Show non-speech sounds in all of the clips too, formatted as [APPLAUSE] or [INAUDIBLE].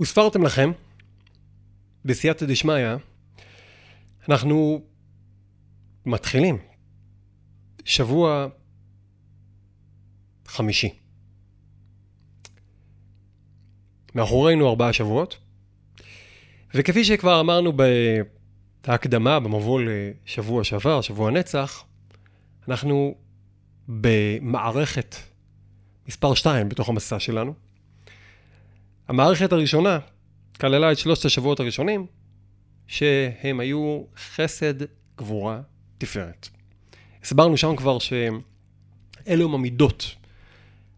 וספרתם לכם, בסייעתא דשמיא, אנחנו מתחילים שבוע חמישי. מאחורינו ארבעה שבועות, וכפי שכבר אמרנו בהקדמה, במבוא לשבוע שעבר, שבוע נצח, אנחנו במערכת מספר 2 בתוך המסע שלנו. המערכת הראשונה כללה את שלושת השבועות הראשונים, שהם היו חסד, גבורה, תפארת. הסברנו שם כבר שאלו הם המידות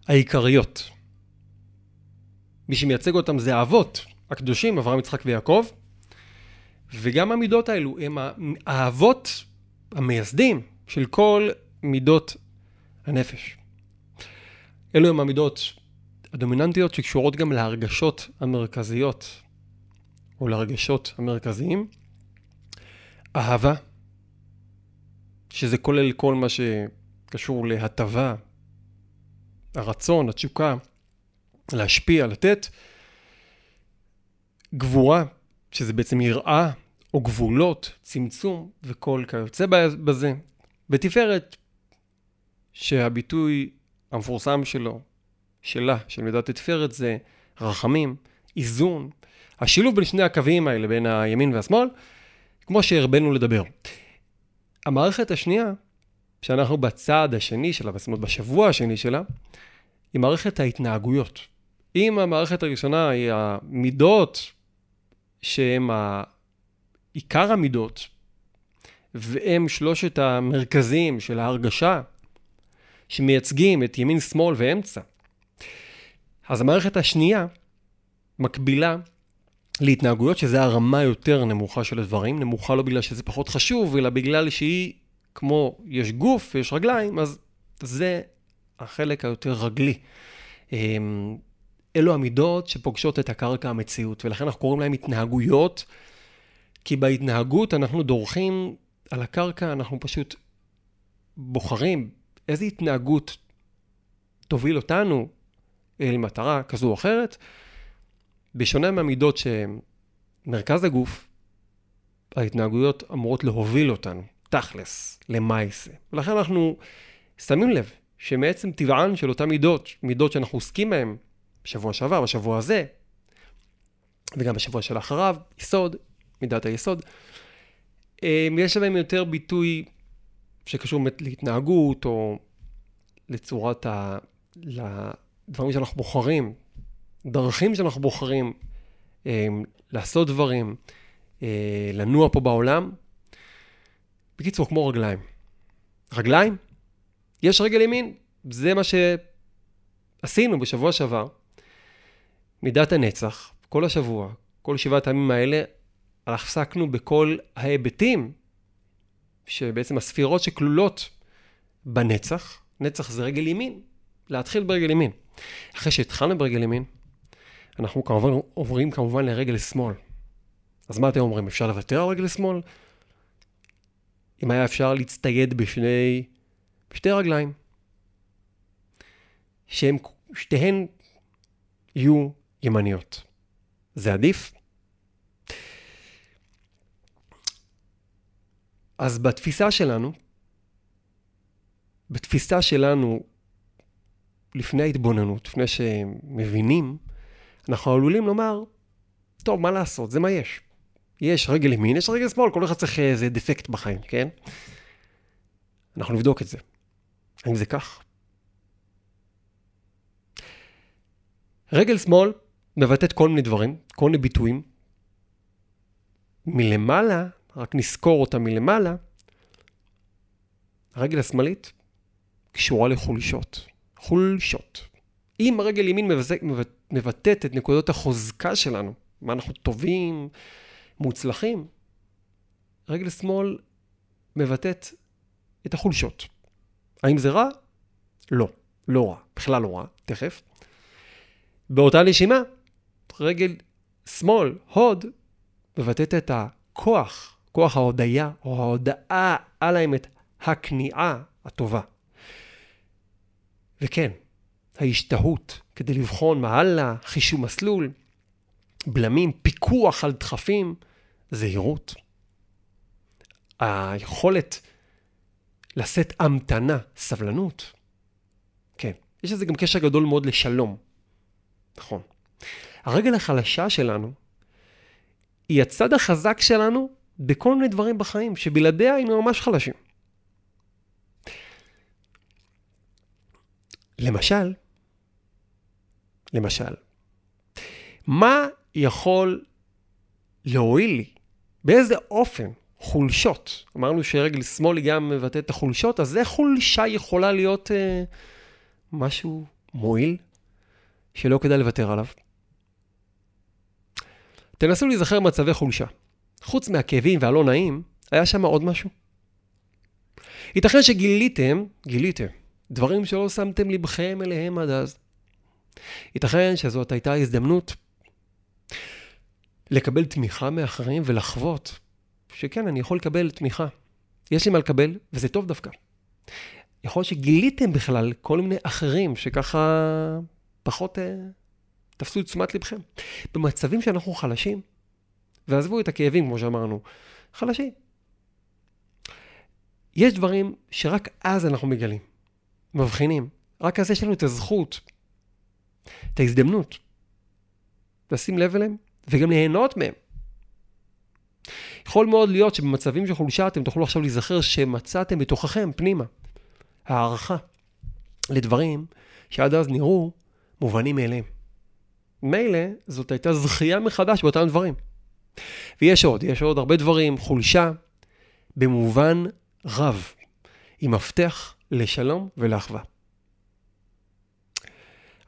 העיקריות. מי שמייצג אותם זה האבות הקדושים, אברהם, יצחק ויעקב, וגם המידות האלו הם האבות המייסדים של כל מידות הנפש. אלו הם המידות הדומיננטיות שקשורות גם להרגשות המרכזיות, או לרגשות המרכזיים. אהבה, שזה כולל כל מה שקשור להטבה, הרצון, התשוקה, להשפיע, לתת. גבורה, שזה בעצם יראה או גבולות, צמצום וכל כיוצא בזה. ותפארת, שהביטוי המפורסם שלו, שלה, של מידת התפארת, זה רחמים, איזון, השילוב בין שני הקווים האלה, בין הימין והשמאל, כמו שהרבנו לדבר. המערכת השנייה, שאנחנו בצד השני שלה, זאת אומרת בשבוע השני שלה, היא מערכת ההתנהגויות. אם המערכת הראשונה היא המידות, שהן עיקר המידות, והם שלושת המרכזים של ההרגשה, שמייצגים את ימין, שמאל ואמצע. אז המערכת השנייה מקבילה להתנהגויות שזה הרמה יותר נמוכה של הדברים, נמוכה לא בגלל שזה פחות חשוב, אלא בגלל שהיא, כמו יש גוף ויש רגליים, אז זה החלק היותר רגלי. אמ, אלו המידות שפוגשות את הקרקע המציאות, ולכן אנחנו קוראים להם התנהגויות, כי בהתנהגות אנחנו דורכים על הקרקע, אנחנו פשוט בוחרים איזה התנהגות תוביל אותנו אל מטרה כזו או אחרת, בשונה מהמידות שמרכז הגוף, ההתנהגויות אמורות להוביל אותנו, תכלס, למעשה. ולכן אנחנו שמים לב שמעצם טבען של אותן מידות, מידות שאנחנו עוסקים בהן בשבוע שעבר, בשבוע הזה, וגם בשבוע שלאחריו, יסוד, מידת היסוד, אה, יש להם יותר ביטוי שקשור להתנהגות או לצורת ה... לדברים שאנחנו בוחרים, דרכים שאנחנו בוחרים אה, לעשות דברים, אה, לנוע פה בעולם. בקיצור, כמו רגליים. רגליים, יש רגל ימין, זה מה שעשינו בשבוע שעבר. מידת הנצח, כל השבוע, כל שבעת הימים האלה, עסקנו בכל ההיבטים, שבעצם הספירות שכלולות בנצח, נצח זה רגל ימין, להתחיל ברגל ימין. אחרי שהתחלנו ברגל ימין, אנחנו כמובן עוברים כמובן לרגל שמאל. אז מה אתם אומרים, אפשר לוותר על רגל שמאל? אם היה אפשר להצטייד בשני, בשתי רגליים, שהן שתיהן יהיו ימניות. זה עדיף? אז בתפיסה שלנו, בתפיסה שלנו, לפני ההתבוננות, לפני שמבינים, אנחנו עלולים לומר, טוב, מה לעשות, זה מה יש. יש רגל ימין, יש רגל שמאל, כל אחד צריך איזה דפקט בחיים, כן? אנחנו נבדוק את זה. האם זה כך? רגל שמאל מבטאת כל מיני דברים, כל מיני ביטויים. מלמעלה, רק נזכור אותה מלמעלה, הרגל השמאלית קשורה לחולשות. חולשות. אם הרגל ימין מבטאת את נקודות החוזקה שלנו, מה אנחנו טובים, מוצלחים, רגל שמאל מבטאת את החולשות. האם זה רע? לא, לא רע, בכלל לא רע, תכף. באותה נשימה, רגל שמאל, הוד, מבטאת את הכוח, כוח ההודיה או ההודאה על האמת, הכניעה הטובה. וכן, ההשתהות כדי לבחון מה הלאה, חישוב מסלול, בלמים, פיקוח על דחפים, זהירות. היכולת לשאת המתנה, סבלנות. כן, יש לזה גם קשר גדול מאוד לשלום. נכון. הרגל החלשה שלנו היא הצד החזק שלנו בכל מיני דברים בחיים, שבלעדיה היינו ממש חלשים. למשל, למשל, מה יכול להועיל לי? באיזה אופן חולשות? אמרנו שרגל שמאל היא גם מבטאת את החולשות, אז איך חולשה יכולה להיות אה, משהו מועיל שלא כדאי לוותר עליו? תנסו להיזכר מצבי חולשה. חוץ מהכאבים והלא נעים, היה שם עוד משהו. ייתכן שגיליתם, גיליתם, דברים שלא שמתם לבכם אליהם עד אז. ייתכן שזאת הייתה הזדמנות לקבל תמיכה מאחרים ולחוות שכן, אני יכול לקבל תמיכה. יש לי מה לקבל, וזה טוב דווקא. יכול להיות שגיליתם בכלל כל מיני אחרים שככה פחות אה, תפסו את תשומת לבכם. במצבים שאנחנו חלשים, ועזבו את הכאבים, כמו שאמרנו, חלשים. יש דברים שרק אז אנחנו מגלים, מבחינים. רק אז יש לנו את הזכות, את ההזדמנות, לשים לב אליהם וגם ליהנות מהם. יכול מאוד להיות שבמצבים של חולשה אתם תוכלו עכשיו להיזכר שמצאתם בתוככם, פנימה, הערכה לדברים שעד אז נראו מובנים מאליהם. מילא, זאת הייתה זכייה מחדש באותם דברים. ויש עוד, יש עוד הרבה דברים, חולשה, במובן רב, היא מפתח לשלום ולאחווה.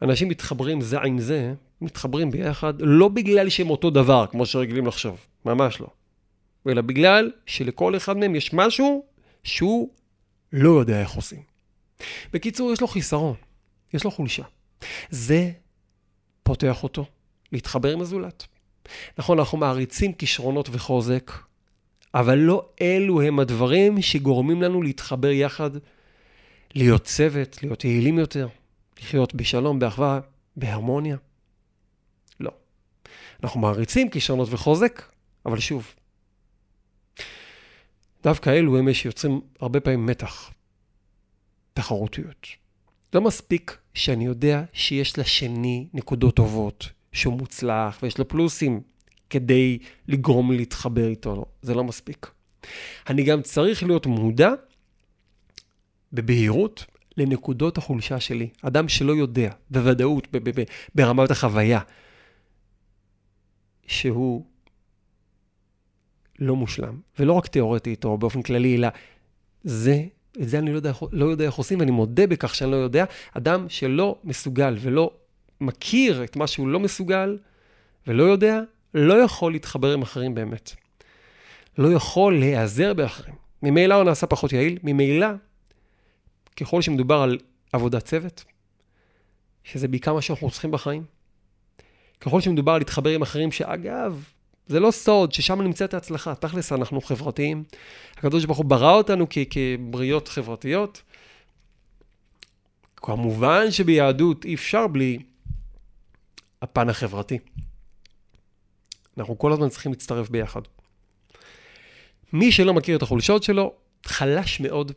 אנשים מתחברים זה עם זה, מתחברים ביחד, לא בגלל שהם אותו דבר, כמו שרגילים לחשוב, ממש לא. אלא בגלל שלכל אחד מהם יש משהו שהוא לא יודע איך עושים. בקיצור, יש לו חיסרון, יש לו חולשה. זה פותח אותו להתחבר עם הזולת. נכון, אנחנו מעריצים כישרונות וחוזק, אבל לא אלו הם הדברים שגורמים לנו להתחבר יחד, להיות צוות, להיות יעילים יותר, לחיות בשלום, באחווה, בהרמוניה. לא. אנחנו מעריצים כישרונות וחוזק, אבל שוב, דווקא אלו הם שיוצרים הרבה פעמים מתח, תחרותיות. לא מספיק שאני יודע שיש לשני נקודות טובות, שהוא מוצלח ויש לו פלוסים כדי לגרום להתחבר איתו, לא, זה לא מספיק. אני גם צריך להיות מודע בבהירות לנקודות החולשה שלי. אדם שלא יודע בוודאות, ברמת החוויה, שהוא לא מושלם, ולא רק תיאורטית או באופן כללי, אלא זה, את זה אני לא יודע, לא יודע איך עושים, ואני מודה בכך שאני לא יודע. אדם שלא מסוגל ולא מכיר את מה שהוא לא מסוגל ולא יודע, לא יכול להתחבר עם אחרים באמת. לא יכול להיעזר באחרים. ממילא הוא נעשה פחות יעיל, ממילא, ככל שמדובר על עבודת צוות, שזה בעיקר מה שאנחנו צריכים בחיים, ככל שמדובר על להתחבר עם אחרים, שאגב, זה לא סוד ששם נמצאת ההצלחה. תכלס, אנחנו חברתיים. הקדוש ברוך הוא ברא אותנו כ- כבריות חברתיות. כמובן שביהדות אי אפשר בלי הפן החברתי. אנחנו כל הזמן צריכים להצטרף ביחד. מי שלא מכיר את החולשות שלו, חלש מאוד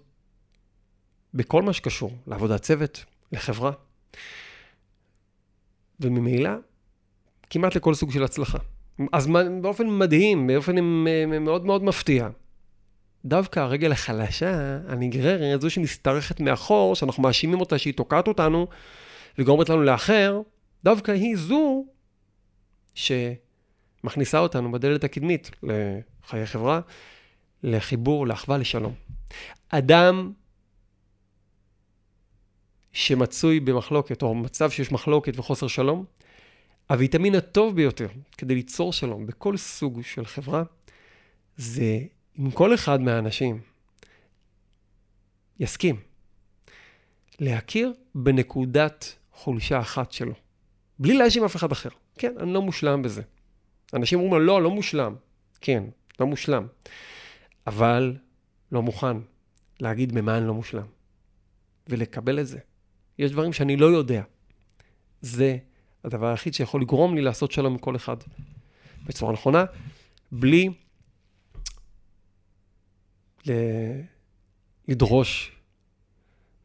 בכל מה שקשור לעבודת צוות, לחברה, וממילא כמעט לכל סוג של הצלחה. אז באופן מדהים, באופן מאוד מאוד מפתיע. דווקא הרגל החלשה, הנגררת, זו שמשתרכת מאחור, שאנחנו מאשימים אותה שהיא תוקעת אותנו וגורמת לנו לאחר, דווקא היא זו שמכניסה אותנו בדלת הקדמית לחיי חברה, לחיבור, לאחווה, לשלום. אדם שמצוי במחלוקת, או מצב שיש מחלוקת וחוסר שלום, הוויטמין הטוב ביותר כדי ליצור שלום בכל סוג של חברה, זה אם כל אחד מהאנשים יסכים להכיר בנקודת חולשה אחת שלו, בלי להאשים אף אחד אחר. כן, אני לא מושלם בזה. אנשים אומרים לו, לא, לא mושלם. כן, לא מושלם. אבל לא מוכן להגיד במה אני לא מושלם. ולקבל את זה. יש דברים שאני לא יודע. זה הדבר היחיד שיכול לגרום לי לעשות שלום עם כל אחד. בצורה נכונה, בלי. לדרוש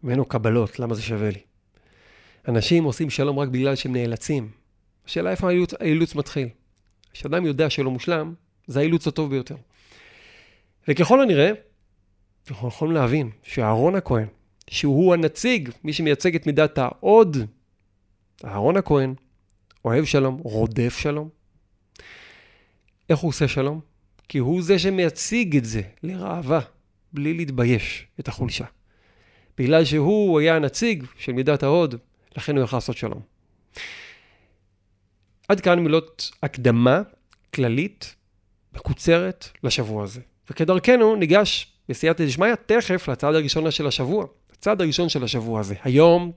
ממנו קבלות, למה זה שווה לי. אנשים עושים שלום רק בגלל שהם נאלצים. השאלה איפה האילוץ, האילוץ מתחיל. כשאדם יודע שלא מושלם, זה האילוץ הטוב ביותר. וככל הנראה, אנחנו יכולים להבין שאהרון הכהן, שהוא הנציג, מי שמייצג את מידת ההוד, אהרון הכהן, אוהב שלום, רודף שלום. איך הוא עושה שלום? כי הוא זה שמייציג את זה לראווה, בלי להתבייש את החולשה. בגלל שהוא היה הנציג של מידת ההוד, לכן הוא יכול לעשות שלום. עד כאן מילות הקדמה כללית, מקוצרת, לשבוע הזה. וכדרכנו ניגש בסייעתא דשמיא תכף לצעד הראשון של השבוע. הצעד הראשון של השבוע הזה. היום,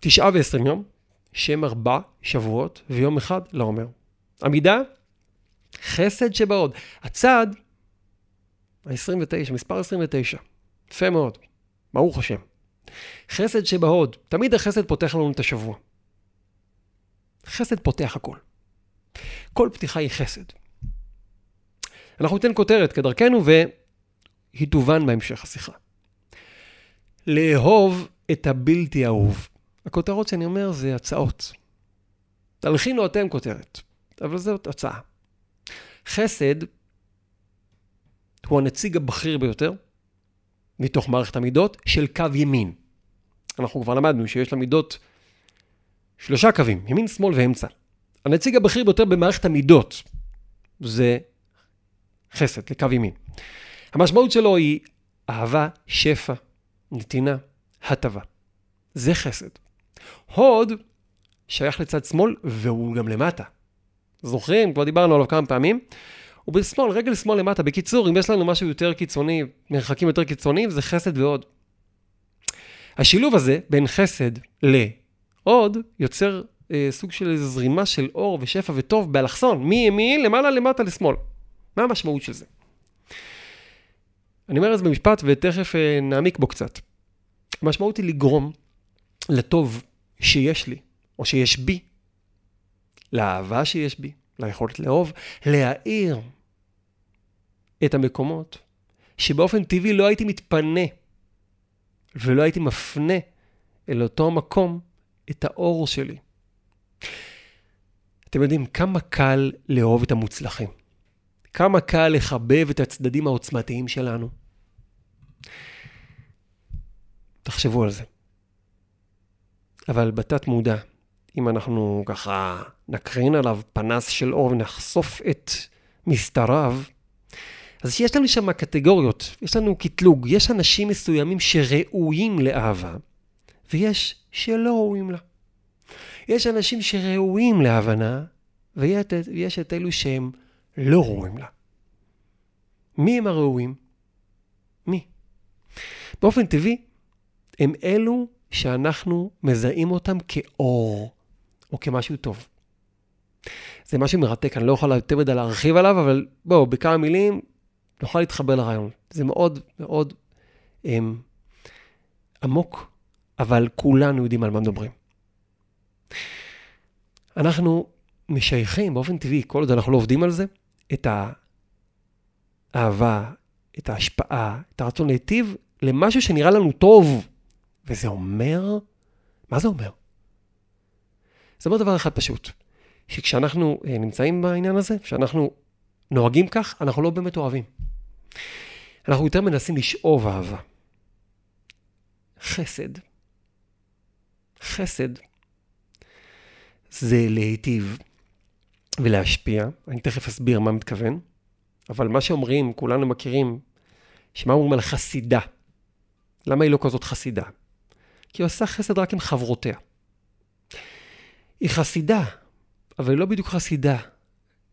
תשעה ועשרים יום, שם ארבע שבועות ויום אחד אומר. עמידה, חסד שבעוד. הצעד, ה-29, מספר 29, יפה מאוד, ברוך השם. חסד שבהוד, תמיד החסד פותח לנו את השבוע. חסד פותח הכל. כל פתיחה היא חסד. אנחנו ניתן כותרת כדרכנו והיא תובן בהמשך השיחה. לאהוב את הבלתי אהוב. הכותרות שאני אומר זה הצעות. תלחינו אתם כותרת, אבל זאת הצעה. חסד הוא הנציג הבכיר ביותר מתוך מערכת המידות של קו ימין. אנחנו כבר למדנו שיש למידות שלושה קווים, ימין, שמאל ואמצע. הנציג הבכיר ביותר במערכת המידות זה חסד, לקו ימין. המשמעות שלו היא אהבה, שפע, נתינה, הטבה. זה חסד. הוד שייך לצד שמאל והוא גם למטה. זוכרים? כבר דיברנו עליו כמה פעמים. הוא בשמאל, רגל שמאל למטה. בקיצור, אם יש לנו משהו יותר קיצוני, מרחקים יותר קיצוניים, זה חסד והוד. השילוב הזה בין חסד להוד יוצר אה, סוג של זרימה של אור ושפע וטוב באלכסון, מימין למעלה למטה לשמאל. מה המשמעות של זה? אני אומר את זה במשפט ותכף אה, נעמיק בו קצת. המשמעות היא לגרום לטוב שיש לי, או שיש בי, לאהבה שיש בי, ליכולת לאהוב, להאיר את המקומות שבאופן טבעי לא הייתי מתפנה ולא הייתי מפנה אל אותו מקום את האור שלי. אתם יודעים, כמה קל לאהוב את המוצלחים. כמה קל לחבב את הצדדים העוצמתיים שלנו. תחשבו על זה. אבל בתת מודע, אם אנחנו ככה נקרין עליו פנס של אור ונחשוף את מסתריו, אז יש לנו שם קטגוריות, יש לנו קטלוג, יש אנשים מסוימים שראויים לאהבה, ויש שלא ראויים לה. יש אנשים שראויים להבנה, ויש את אלו שהם לא ראויים לה. מי הם הראויים? מי? באופן טבעי, הם אלו שאנחנו מזהים אותם כאור, או כמשהו טוב. זה משהו מרתק, אני לא יכול יותר מדי להרחיב עליו, אבל בואו, בכמה מילים, נוכל להתחבר לרעיון. זה מאוד מאוד הם, עמוק, אבל כולנו יודעים על מה מדברים. אנחנו משייכים באופן טבעי, כל עוד אנחנו לא עובדים על זה, את האהבה, את ההשפעה, את הרצון להיטיב, למשהו שנראה לנו טוב. וזה אומר, מה זה אומר? זה אומר דבר אחד פשוט, שכשאנחנו אה, נמצאים בעניין הזה, כשאנחנו נוהגים כך, אנחנו לא באמת אוהבים. אנחנו יותר מנסים לשאוב אהבה. חסד. חסד זה להיטיב ולהשפיע. אני תכף אסביר מה מתכוון, אבל מה שאומרים, כולנו מכירים, שמה אומרים על חסידה? למה היא לא כזאת חסידה? כי היא עושה חסד רק עם חברותיה. היא חסידה, אבל היא לא בדיוק חסידה,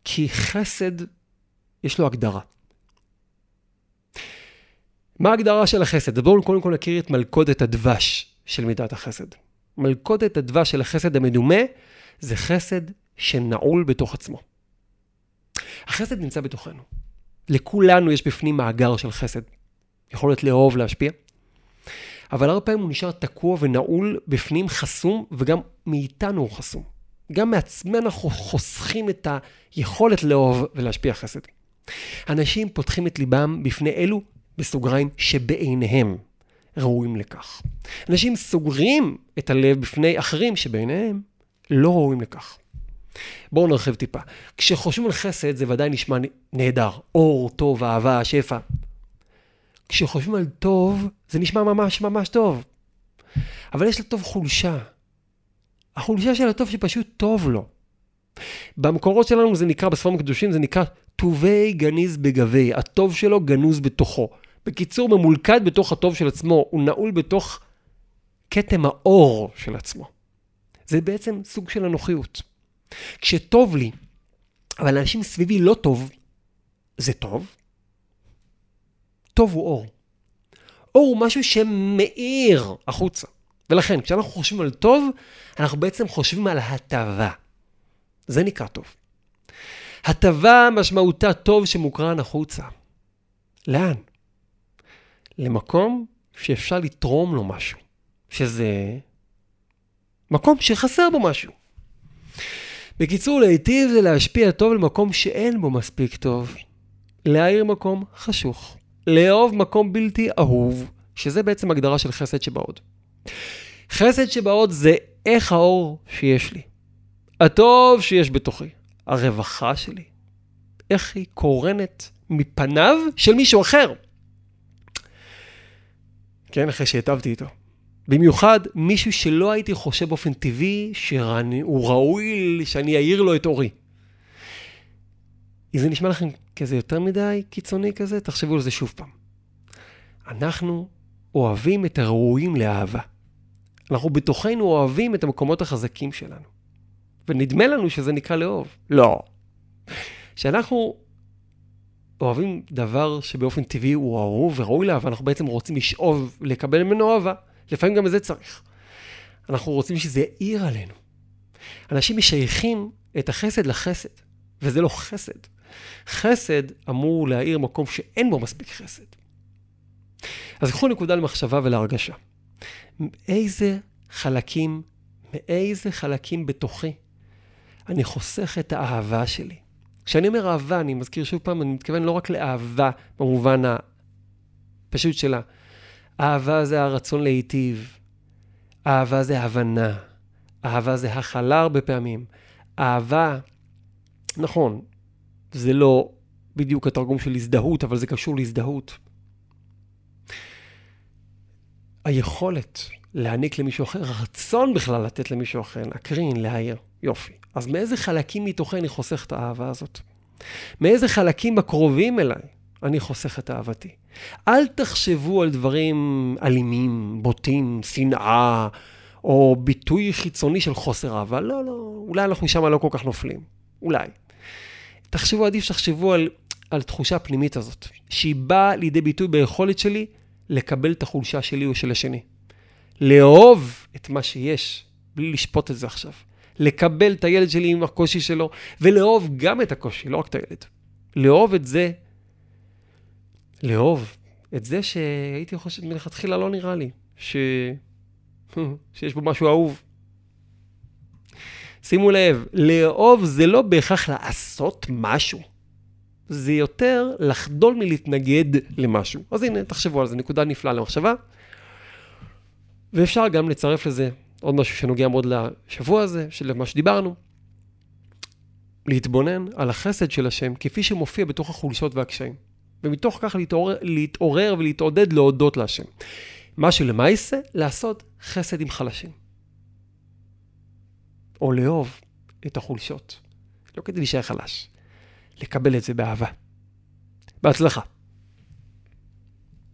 כי חסד, יש לו הגדרה. מה ההגדרה של החסד? בואו קודם כל נכיר את מלכודת הדבש של מידת החסד. מלכודת הדבש של החסד המדומה זה חסד שנעול בתוך עצמו. החסד נמצא בתוכנו. לכולנו יש בפנים מאגר של חסד. יכולת לאהוב, להשפיע. אבל הרבה פעמים הוא נשאר תקוע ונעול בפנים, חסום, וגם מאיתנו הוא חסום. גם מעצמנו אנחנו חוסכים את היכולת לאהוב ולהשפיע חסד. אנשים פותחים את ליבם בפני אלו, בסוגריים, שבעיניהם ראויים לכך. אנשים סוגרים את הלב בפני אחרים שבעיניהם לא ראויים לכך. בואו נרחיב טיפה. כשחושבים על חסד זה ודאי נשמע נהדר. אור, טוב, אהבה, שפע. כשחושבים על טוב, זה נשמע ממש ממש טוב. אבל יש לטוב חולשה. החולשה של הטוב שפשוט טוב לו. במקורות שלנו זה נקרא, בספרים הקדושים זה נקרא טובי גניז בגבי. הטוב שלו גנוז בתוכו. בקיצור, ממולכד בתוך הטוב של עצמו, הוא נעול בתוך כתם האור של עצמו. זה בעצם סוג של אנוכיות. כשטוב לי, אבל לאנשים סביבי לא טוב, זה טוב? טוב הוא אור. אור הוא משהו שמאיר החוצה. ולכן, כשאנחנו חושבים על טוב, אנחנו בעצם חושבים על הטבה. זה נקרא טוב. הטבה משמעותה טוב שמוקרן החוצה. לאן? למקום שאפשר לתרום לו משהו, שזה מקום שחסר בו משהו. בקיצור, להיטיב זה להשפיע טוב למקום שאין בו מספיק טוב. להאיר מקום חשוך. לאהוב מקום בלתי אהוב, שזה בעצם הגדרה של חסד שבעוד. חסד שבעוד זה איך האור שיש לי. הטוב שיש בתוכי. הרווחה שלי. איך היא קורנת מפניו של מישהו אחר. כן, אחרי שהיטבתי איתו. במיוחד מישהו שלא הייתי חושב באופן טבעי שהוא ראוי שאני אעיר לו את אורי. אם זה נשמע לכם כזה יותר מדי קיצוני כזה, תחשבו על זה שוב פעם. אנחנו אוהבים את הראויים לאהבה. אנחנו בתוכנו אוהבים את המקומות החזקים שלנו. ונדמה לנו שזה נקרא לאהוב. לא. כשאנחנו אוהבים דבר שבאופן טבעי הוא אהוב וראוי לאהבה, אנחנו בעצם רוצים לשאוב, לקבל ממנו אהבה. לפעמים גם את זה צריך. אנחנו רוצים שזה יאיר עלינו. אנשים משייכים את החסד לחסד, וזה לא חסד. חסד אמור להאיר מקום שאין בו מספיק חסד. אז קחו נקודה למחשבה ולהרגשה. מאיזה חלקים, מאיזה חלקים בתוכי אני חוסך את האהבה שלי? כשאני אומר אהבה, אני מזכיר שוב פעם, אני מתכוון לא רק לאהבה במובן הפשוט שלה. אהבה זה הרצון להיטיב, אהבה זה הבנה, אהבה זה הכלה הרבה פעמים. אהבה, נכון, זה לא בדיוק התרגום של הזדהות, אבל זה קשור להזדהות. היכולת להעניק למישהו אחר, הרצון בכלל לתת למישהו אחר, להקרין, להעיר, יופי. אז מאיזה חלקים מתוכי אני חוסך את האהבה הזאת? מאיזה חלקים הקרובים אליי אני חוסך את אהבתי? אל תחשבו על דברים אלימים, בוטים, שנאה, או ביטוי חיצוני של חוסר אהבה. לא, לא, אולי אנחנו שם לא כל כך נופלים. אולי. תחשבו, עדיף שתחשבו על, על תחושה הפנימית הזאת, שהיא באה לידי ביטוי ביכולת שלי לקבל את החולשה שלי או של השני. לאהוב את מה שיש, בלי לשפוט את זה עכשיו. לקבל את הילד שלי עם הקושי שלו, ולאהוב גם את הקושי, לא רק את הילד. לאהוב את זה, לאהוב את זה שהייתי חושב, מלכתחילה לא נראה לי, ש... [LAUGHS] שיש בו משהו אהוב. שימו לב, לאהוב זה לא בהכרח לעשות משהו. זה יותר לחדול מלהתנגד למשהו. אז הנה, תחשבו על זה, נקודה נפלאה למחשבה. ואפשר גם לצרף לזה עוד משהו שנוגע מאוד לשבוע הזה, של מה שדיברנו. להתבונן על החסד של השם כפי שמופיע בתוך החולשות והקשיים. ומתוך כך להתעורר, להתעורר ולהתעודד להודות להשם. מה שלמעשה, לעשות חסד עם חלשים. או לאהוב את החולשות. לא כדי להישאר חלש, לקבל את זה באהבה. בהצלחה.